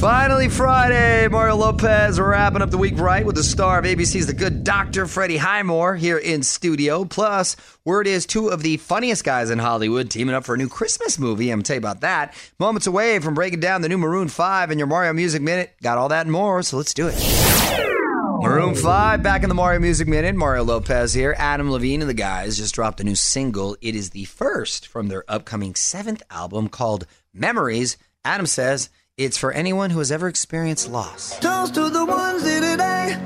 Finally, Friday. Mario Lopez wrapping up the week right with the star of ABC's The Good Doctor, Freddie Highmore, here in studio. Plus, word is two of the funniest guys in Hollywood teaming up for a new Christmas movie. I'm going to tell you about that. Moments away from breaking down the new Maroon 5 and your Mario Music Minute. Got all that and more, so let's do it. Maroon 5 back in the Mario Music Minute. Mario Lopez here. Adam Levine and the guys just dropped a new single. It is the first from their upcoming seventh album called Memories. Adam says it's for anyone who has ever experienced loss. Toast to the ones here today.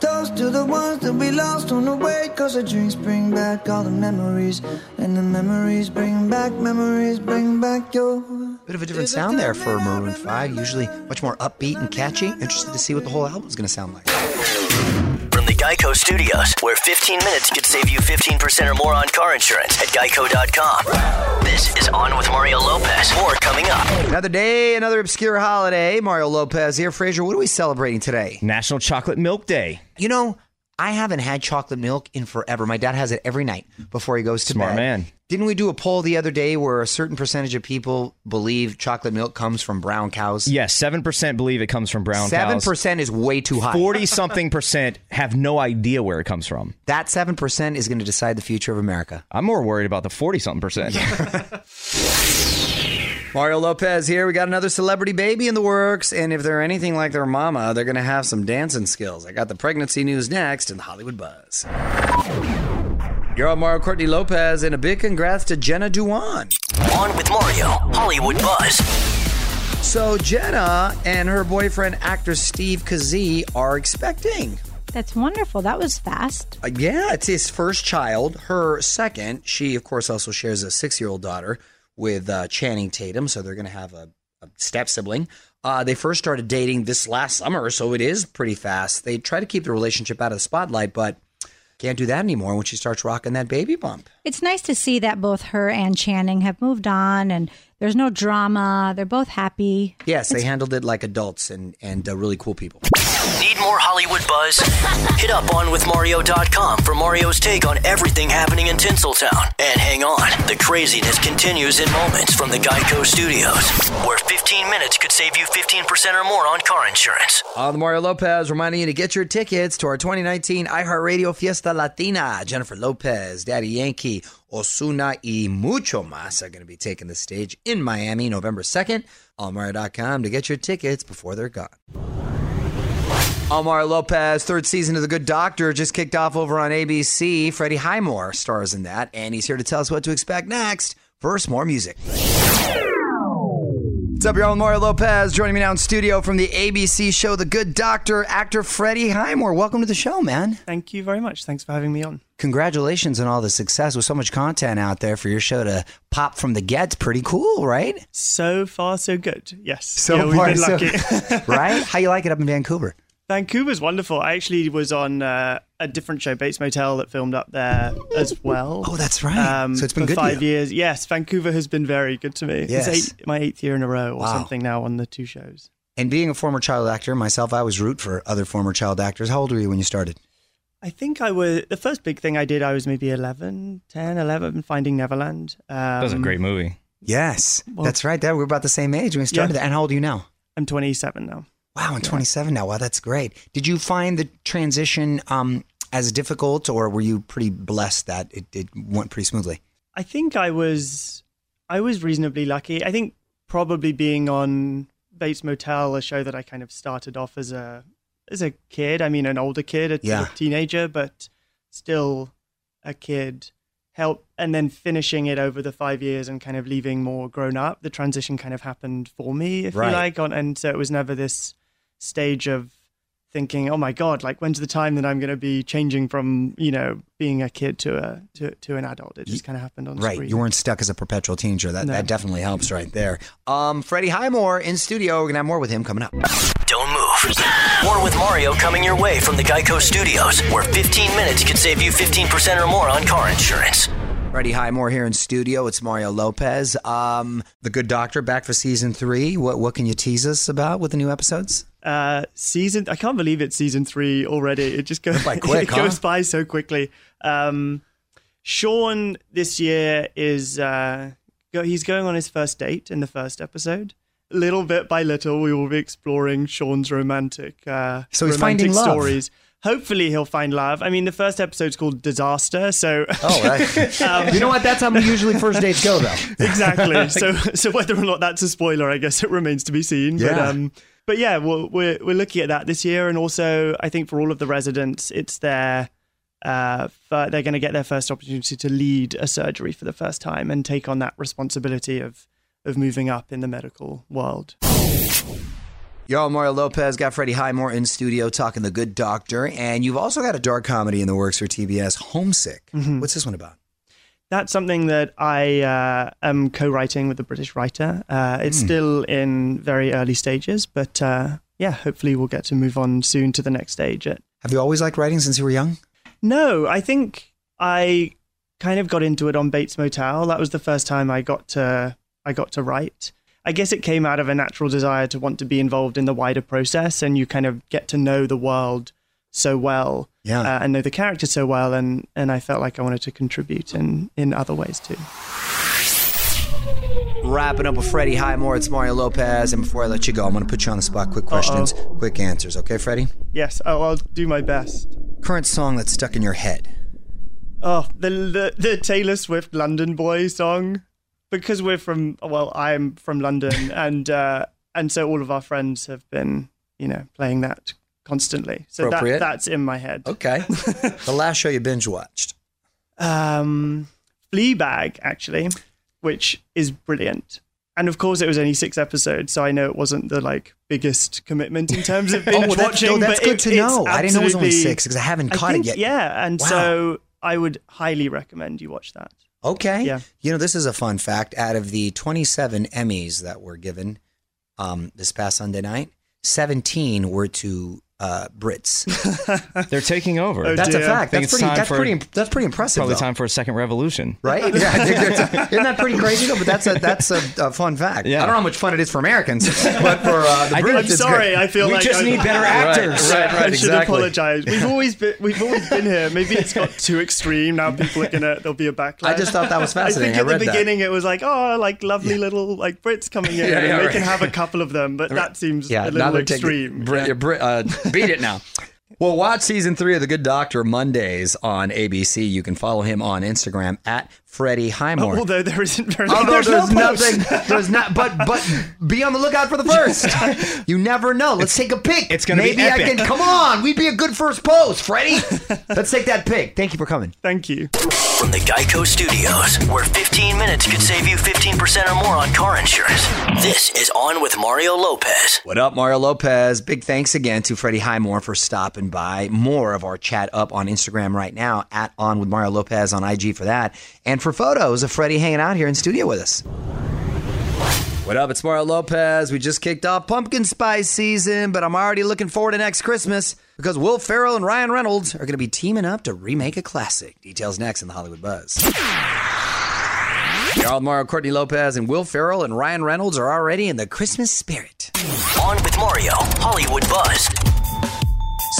Toast to the ones that we lost on the way. Cause the drinks bring back all the memories. And the memories bring back, memories bring back your. Bit of a different sound there for Maroon 5. Usually much more upbeat and catchy. Interested to see what the whole album's going to sound like. From the Geico Studios, where 15 minutes could save you 15% or more on car insurance at geico.com. This is On with Mario Lopez. More coming up. Another day, another obscure holiday. Mario Lopez here. Fraser, what are we celebrating today? National Chocolate Milk Day. You know, I haven't had chocolate milk in forever. My dad has it every night before he goes to Smart bed. man. Didn't we do a poll the other day where a certain percentage of people believe chocolate milk comes from brown cows? Yes, 7% believe it comes from brown Seven cows. percent is way too high. 40 something percent have no idea where it comes from. That seven percent is going to decide the future of America. I'm more worried about the 40 something percent. Mario Lopez here. We got another celebrity baby in the works, and if they're anything like their mama, they're going to have some dancing skills. I got the pregnancy news next in the Hollywood Buzz. You're on Mario Courtney Lopez, and a big congrats to Jenna Dewan. On with Mario, Hollywood Buzz. So Jenna and her boyfriend, actor Steve Kazee, are expecting. That's wonderful. That was fast. Uh, yeah, it's his first child. Her second. She, of course, also shares a six-year-old daughter with uh, Channing Tatum, so they're going to have a, a step sibling. Uh, they first started dating this last summer, so it is pretty fast. They try to keep the relationship out of the spotlight, but can't do that anymore when she starts rocking that baby bump. It's nice to see that both her and Channing have moved on and there's no drama. They're both happy. Yes, they handled it like adults and and uh, really cool people. Need more Hollywood buzz? Hit up onwithmario.com for Mario's take on everything happening in Tinseltown. And hang on, the craziness continues in moments from the Geico Studios, where 15 minutes could save you 15% or more on car insurance. On the Mario Lopez, reminding you to get your tickets to our 2019 iHeartRadio Fiesta Latina. Jennifer Lopez, Daddy Yankee, Ozuna, y mucho más are going to be taking the stage in Miami November 2nd. Almario.com to get your tickets before they're gone. Almar Lopez, third season of The Good Doctor, just kicked off over on ABC. Freddie Highmore stars in that, and he's here to tell us what to expect next. First, more music. What's up, y'all? Mario Lopez. Joining me now in studio from the ABC show The Good Doctor, actor Freddie Highmore. Welcome to the show, man. Thank you very much. Thanks for having me on. Congratulations on all the success with so much content out there for your show to pop from the get's pretty cool, right? So far, so good. Yes. So yeah, we've far, so lucky. right? How you like it up in Vancouver? Vancouver's wonderful. I actually was on uh, a different show, Bates Motel, that filmed up there as well. Oh, that's right. so it's been for good to five you. years. Yes, Vancouver has been very good to me. Yes. It's eight, my eighth year in a row or Wow. something now on the two shows. And being a former child actor myself, I was root for other former child actors. How old were you when you started? I think I was the first big thing I did. I was maybe 11, 10, 11, Finding Neverland. Um, That was a great movie. Yes, Well- that's right. That we're about the same age when we started. Yeah. that. And how old are you now? I'm 27 now. Wow, I'm 27 now. Wow, that's great. Did you find the transition um, as difficult, or were you pretty blessed that it, it went pretty smoothly? I think I was I was reasonably lucky. I think probably being on Bates Motel, a show that I kind of started off as a as a kid. I mean, an older kid, a, Yeah. a teenager, but still a kid. Help and then finishing it over the five years and kind of leaving more grown up. The transition kind of happened for me, if Right. you like, on and so it was never this stage of thinking, oh my god, like when's the time that I'm going to be changing from you know being a kid to a to, to an adult? It just kind of happened on Right, screen. you weren't stuck as a perpetual teenager. That No. that definitely helps right there. Um, Freddie Highmore in studio. We're gonna have more with him coming up. Don't move. More with Mario coming your way from the Geico Studios, where 15 minutes could save you 15% or more on car insurance. Freddie Highmore here in studio. It's Mario Lopez. Um, the Good Doctor back for season three. What what can you tease us about with the new episodes? Uh, season. I can't believe it's season three already. It just goes by quick, it huh? goes by so quickly. Um, Sean this year is uh, go, he's going on his first date in the first episode. Little bit by little, we will be exploring Sean's romantic. Uh, So he's romantic finding love. stories. Hopefully, he'll find love. I mean, the first episode's called Disaster, so Oh, right. you know what? That's how usually first dates go, though. exactly. So, so whether or not that's a spoiler, I guess it remains to be seen. But, Yeah. um, but yeah, we're, we're we're looking at that this year, and also I think for all of the residents, it's their uh, they're going to get their first opportunity to lead a surgery for the first time and take on that responsibility of of moving up in the medical world. Yo, Mario Lopez got Freddie Highmore in studio talking the Good Doctor, and you've also got a dark comedy in the works for TBS, Homesick. Mm-hmm. What's this one about? That's something that I uh, am co-writing with a British writer. Uh, it's Hmm. still in very early stages, but uh, yeah, hopefully we'll get to move on soon to the next stage. Have you always liked writing since you were young? No, I think I kind of got into it on Bates Motel. That was the first time I got to I got to write. I guess it came out of a natural desire to want to be involved in the wider process, and you kind of get to know the world so well, Yeah. uh, and know the character so well, and and I felt like I wanted to contribute in in other ways too. Wrapping up with Freddie Highmore, it's Mario Lopez. And before I let you go, I'm going to put you on the spot. Quick questions, quick answers. Okay, Freddie? Yes, oh, I'll do my best. Current song that's stuck in your head. Oh, the, the the Taylor Swift London Boy song, because we're from well, I'm from London, and uh, and so all of our friends have been you know playing that constantly. So that, that's in my head. Okay. the last show you binge watched. Um, Fleabag actually, which is brilliant. And of course, it was only six episodes, so I know it wasn't the like biggest commitment in terms of binge Oh, that's- watching. no, that's but good it- to know. I didn't know it was only six because I haven't caught it think- yet. Yeah, and Wow. so I would highly recommend you watch that. Okay. Yeah. You know, this is a fun fact. Out of the 27 Emmys that were given um, this past Sunday night, 17 were to uh, Brits. They're taking over. Oh, That's a fact. That's pretty. That's for- pretty. That's pretty impressive. Probably though. time for a second revolution. Right? Yeah. I think that's- Isn't that pretty crazy though? But that's a that's a, a fun fact. Yeah. I don't know how much fun it is for Americans, but for uh, the I Brits, did- I'm sorry. great. I feel We like we just I'm- need better actors. Right, right, I should apologize. We've always been we've always been here. Maybe it's got too extreme. Now people are gonna there'll be a backlash. I just thought that was fascinating. I think I at the read that. beginning it was like, oh, like lovely little like Brits coming in, Yeah, and yeah, they right. can have a couple of them, but that seems a little extreme. Brit- Yeah. Brit- uh, beat it now. Well, watch season three of The Good Doctor Mondays on ABC. You can follow him on Instagram at Freddie Highmore. Oh, Although there isn't very Although there's, there's, no post. nothing, there's not, but but be on the lookout for the first. You never know. Let's take a pic. it's gonna be Maybe I can. Come on, we'd be a good first post, Freddie. Let's take that pic. Thank you for coming. Thank you. From the Geico Studios, where 15 minutes could save you 15% or more on car insurance. This is On with Mario Lopez. What up, Mario Lopez? Big thanks again to Freddie Highmore for stopping by. More of our chat up on Instagram right now at On with Mario Lopez on IG for that, and for photos of Freddie hanging out here in studio with us. What up? It's Mario Lopez. We just kicked off pumpkin spice season, but I'm already looking forward to next Christmas because Will Ferrell and Ryan Reynolds are going to be teaming up to remake a classic. Details next in the Hollywood Buzz. Y'all, Mario Courtney Lopez and Will Ferrell and Ryan Reynolds are already in the Christmas spirit. On with Mario, Hollywood Buzz.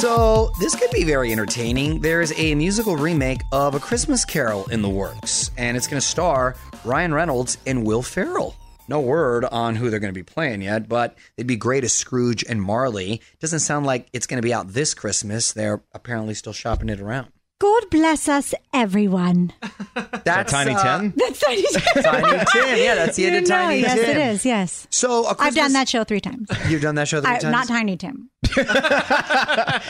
So, this could be very entertaining. There's a musical remake of A Christmas Carol in the works, and it's going to star Ryan Reynolds and Will Ferrell. No word on who they're going to be playing yet, but they'd be great as Scrooge and Marley. Doesn't sound like it's going to be out this Christmas. They're apparently still shopping it around. God bless us, everyone. That's Tiny uh, Tim? That's Tiny Tim. Tiny Tim. Yeah, that's the You end of know, Tiny yes, Tim. it is. Yes. So, I've done that show three times. You've done that show three I, times. not Tiny Tim.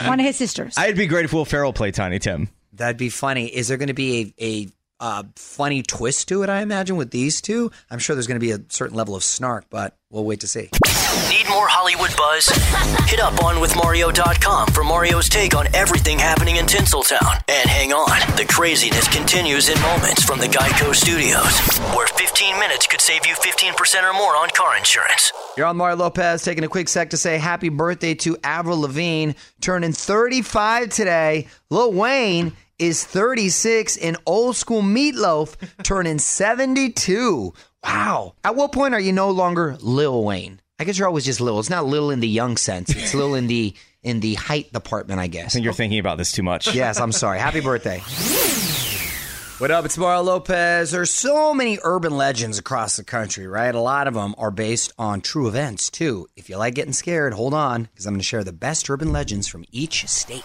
One of his sisters. I'd be great if Will Ferrell played Tiny Tim. That'd be funny. Is there going to be a, a uh, funny twist to it? I imagine with these two. I'm sure there's going to be a certain level of snark, but we'll wait to see. Need more Hollywood buzz? Hit up onwithmario.com for Mario's take on everything happening in Tinseltown. And hang on, the craziness continues in moments from the Geico Studios, where 15 minutes could save you 15% or more on car insurance. You're on Mario Lopez, taking a quick sec to say happy birthday to Avril Lavigne, turning 35 today. Lil Wayne is 36, and old school Meatloaf turning 72. Wow. At what point are you no longer Lil Wayne? I guess you're always just little. It's not little in the young sense. It's little in the in the height department, I guess. I think you're thinking about this too much. Yes, I'm sorry. Happy birthday. What up? It's Mario Lopez. There's so many urban legends across the country, right? A lot of them are based on true events, too. If you like getting scared, hold on, because I'm going to share the best urban legends from each state.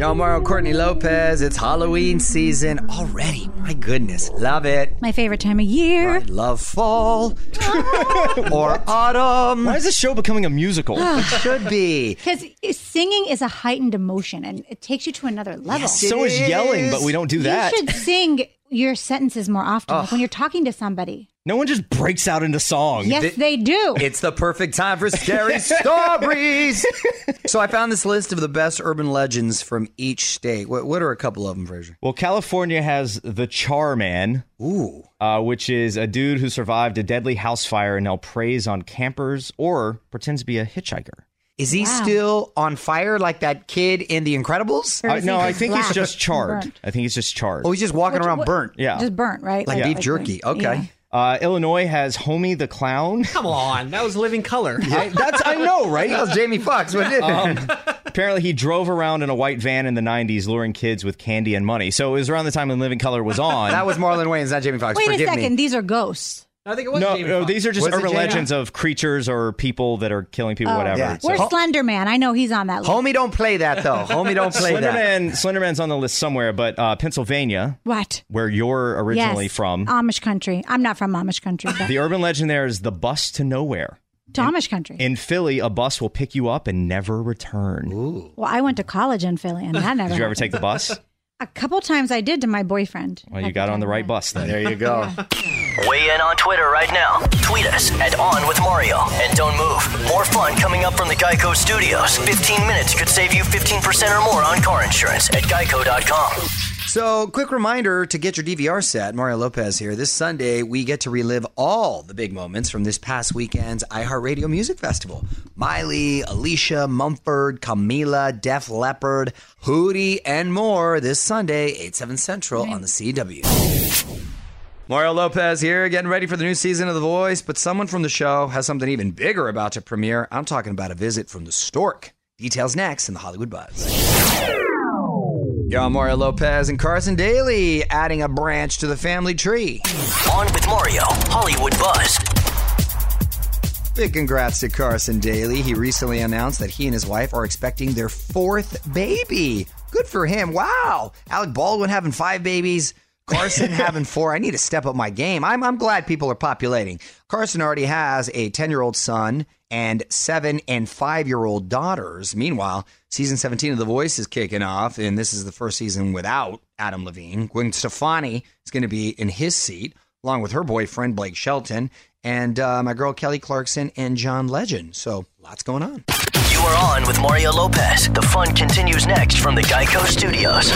Yo, Mario Courtney Lopez. It's Halloween season already. My goodness. Love it. My favorite time of year. I love fall or autumn. Why is this show becoming a musical? It should be. Because singing is a heightened emotion and it takes you to another level. Yes, so is It yelling, but we don't do that. You should sing your sentences more often like when you're talking to somebody. No one just breaks out into song. Yes, they do. It's the perfect time for scary stories. so I found this list of the best urban legends from each state. What, what are a couple of them, Fraser? Well, California has the Char Man, Ooh. uh, which is a dude who survived a deadly house fire and now preys on campers or pretends to be a hitchhiker. Is he Wow. still on fire like that kid in The Incredibles? Uh, no, I just think he's just and charred. burnt? I think he's just charred. Oh, he's just walking Which- around what- burnt. yeah. Just burnt, right? Like beef jerky. Okay. yeah. Uh, Illinois has Homie the Clown. Come on, that was Living Color. I, that's I know, right? That right? was Jamie Foxx, wasn't it? Um, apparently, he drove around in a white van in the '90s, luring kids with candy and money. So it was around the time when Living Color was on. that was Marlon Wayans, not Jamie Foxx. Wait a Forgive second. me. These are ghosts. I think it was no, Jamie no, Foxx. these are just Was urban legends of creatures or people that are killing people, whatever. Yeah. So- Where's Slender Man? I know he's on that list. Homie, don't play that though. Homie, don't play that. Slenderman, Slenderman's on the list somewhere, but uh, Pennsylvania, What? where you're originally yes. from, Amish country. I'm not from Amish country, but the urban legend there is the bus to nowhere. to Amish country. In Philly, a bus will pick you up and never return. well, I went to college in Philly, and that never. Did you ever take the bus? A couple times I did to my boyfriend. Well, you got on the right bus then. There you go. Weigh in on Twitter right now. Tweet us at On With Mario. And don't move. More fun coming up from the Geico Studios. 15 minutes could save you 15% or more on car insurance at geico.com. So, quick reminder to get your DVR set. Mario Lopez here. This Sunday, we get to relive all the big moments from this past weekend's iHeartRadio Music Festival. Miley, Alicia, Mumford, Camila, Def Leppard, Hootie, and more this Sunday, 8, 7 Central on the CW. Mario Lopez here, getting ready for the new season of The Voice, but someone from the show has something even bigger about to premiere. I'm talking about a visit from the Stork. Details next in the Hollywood Buzz. Yo, I'm Mario Lopez and Carson Daly adding a branch to the family tree. On With Mario, Hollywood Buzz. Big congrats to Carson Daly. He recently announced that he and his wife are expecting their fourth baby. Good for him. Wow. Alec Baldwin having five babies. Carson having four. I need to step up my game. I'm, I'm glad people are populating. Carson already has a 10 year old son and seven and five year old daughters. Meanwhile, season 17 of The Voice is kicking off, and this is the first season without Adam Levine. Gwen Stefani is going to be in his seat, along with her boyfriend, Blake Shelton, and uh, my girl, Kelly Clarkson, and John Legend. So, lots going on. With Mario Lopez. The fun continues next from the Geico Studios.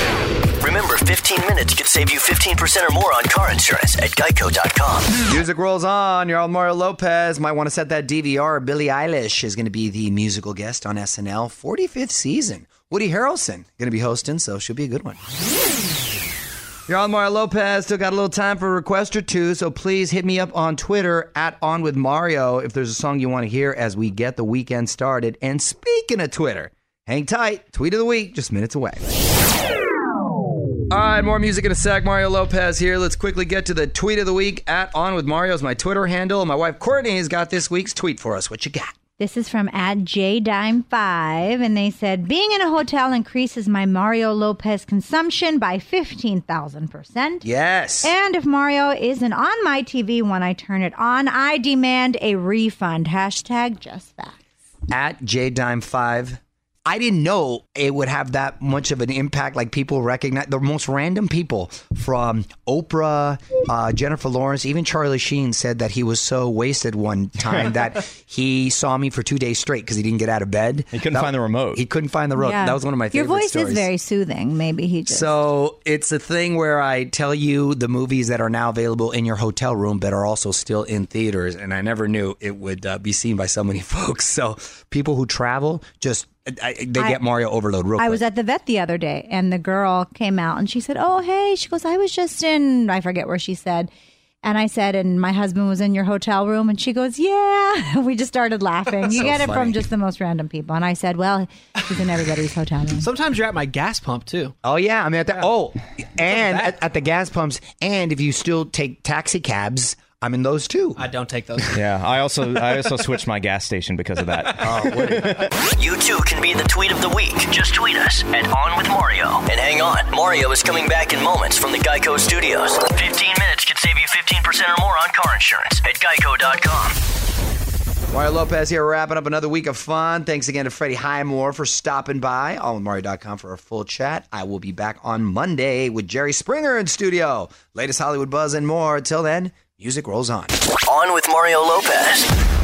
Remember, 15 minutes could save you 15% or more on car insurance at geico.com. Music rolls on. You're Mario Lopez. Might want to set that DVR. Billie Eilish is going to be the musical guest on SNL 45th season. Woody Harrelson going to be hosting, so she'll be a good one. You're on Mario Lopez. Still got a little time for a request or two, so please hit me up on Twitter at On With Mario if there's a song you want to hear as we get the weekend started. And speaking of Twitter, hang tight. Tweet of the week, just minutes away. All right, more music in a sec. Mario Lopez here. Let's quickly get to the tweet of the week. At On With Mario is my Twitter handle. My wife Courtney has got this week's tweet for us. What you got? This is from at JDime5, and they said, Being in a hotel increases my Mario Lopez consumption by 15,000%. Yes. And if Mario isn't on my TV when I turn it on, I demand a refund. Hashtag just facts. At JDime5. I didn't know it would have that much of an impact. Like people recognize the most random people from Oprah, uh, Jennifer Lawrence, even Charlie Sheen said that he was so wasted one time that he saw me for two days straight because he didn't get out of bed. He couldn't That- find the remote. He couldn't find the remote. Yeah. That was one of my Your voice stories. is very soothing. Maybe he just. So it's a thing where I tell you the movies that are now available in your hotel room, but are also still in theaters. And I never knew it would uh, be seen by so many folks. So people who travel just I, they I- get Mario overload real quick. I quick. was at the vet the other day, and the girl came out and she said, "Oh, hey," she goes, "I was just in I forget where she said." And I said, and my husband was in your hotel room, and she goes, "Yeah." We just started laughing. You So get it funny. from just the most random people. And I said, "Well, he's in everybody's hotel room." Sometimes you're at my gas pump too. Oh yeah, I mean at the oh, and at, at the gas pumps, and if you still take taxi cabs, I'm in those too. I don't take those. Yeah, I also I also switched my gas station because of that. Oh, You too can be the tweet of the week. Just tweet us at On With Mario. And hang on, Mario is coming back in moments from the Geico Studios. 15 minutes can save you 15% or more on car insurance at geico.com. Mario Lopez here, wrapping up another week of fun. Thanks again to Freddie Highmore for stopping by. OnWithMario.com for a full chat. I will be back on Monday with Jerry Springer in studio. Latest Hollywood buzz and more. Till then, music rolls on. On with Mario Lopez.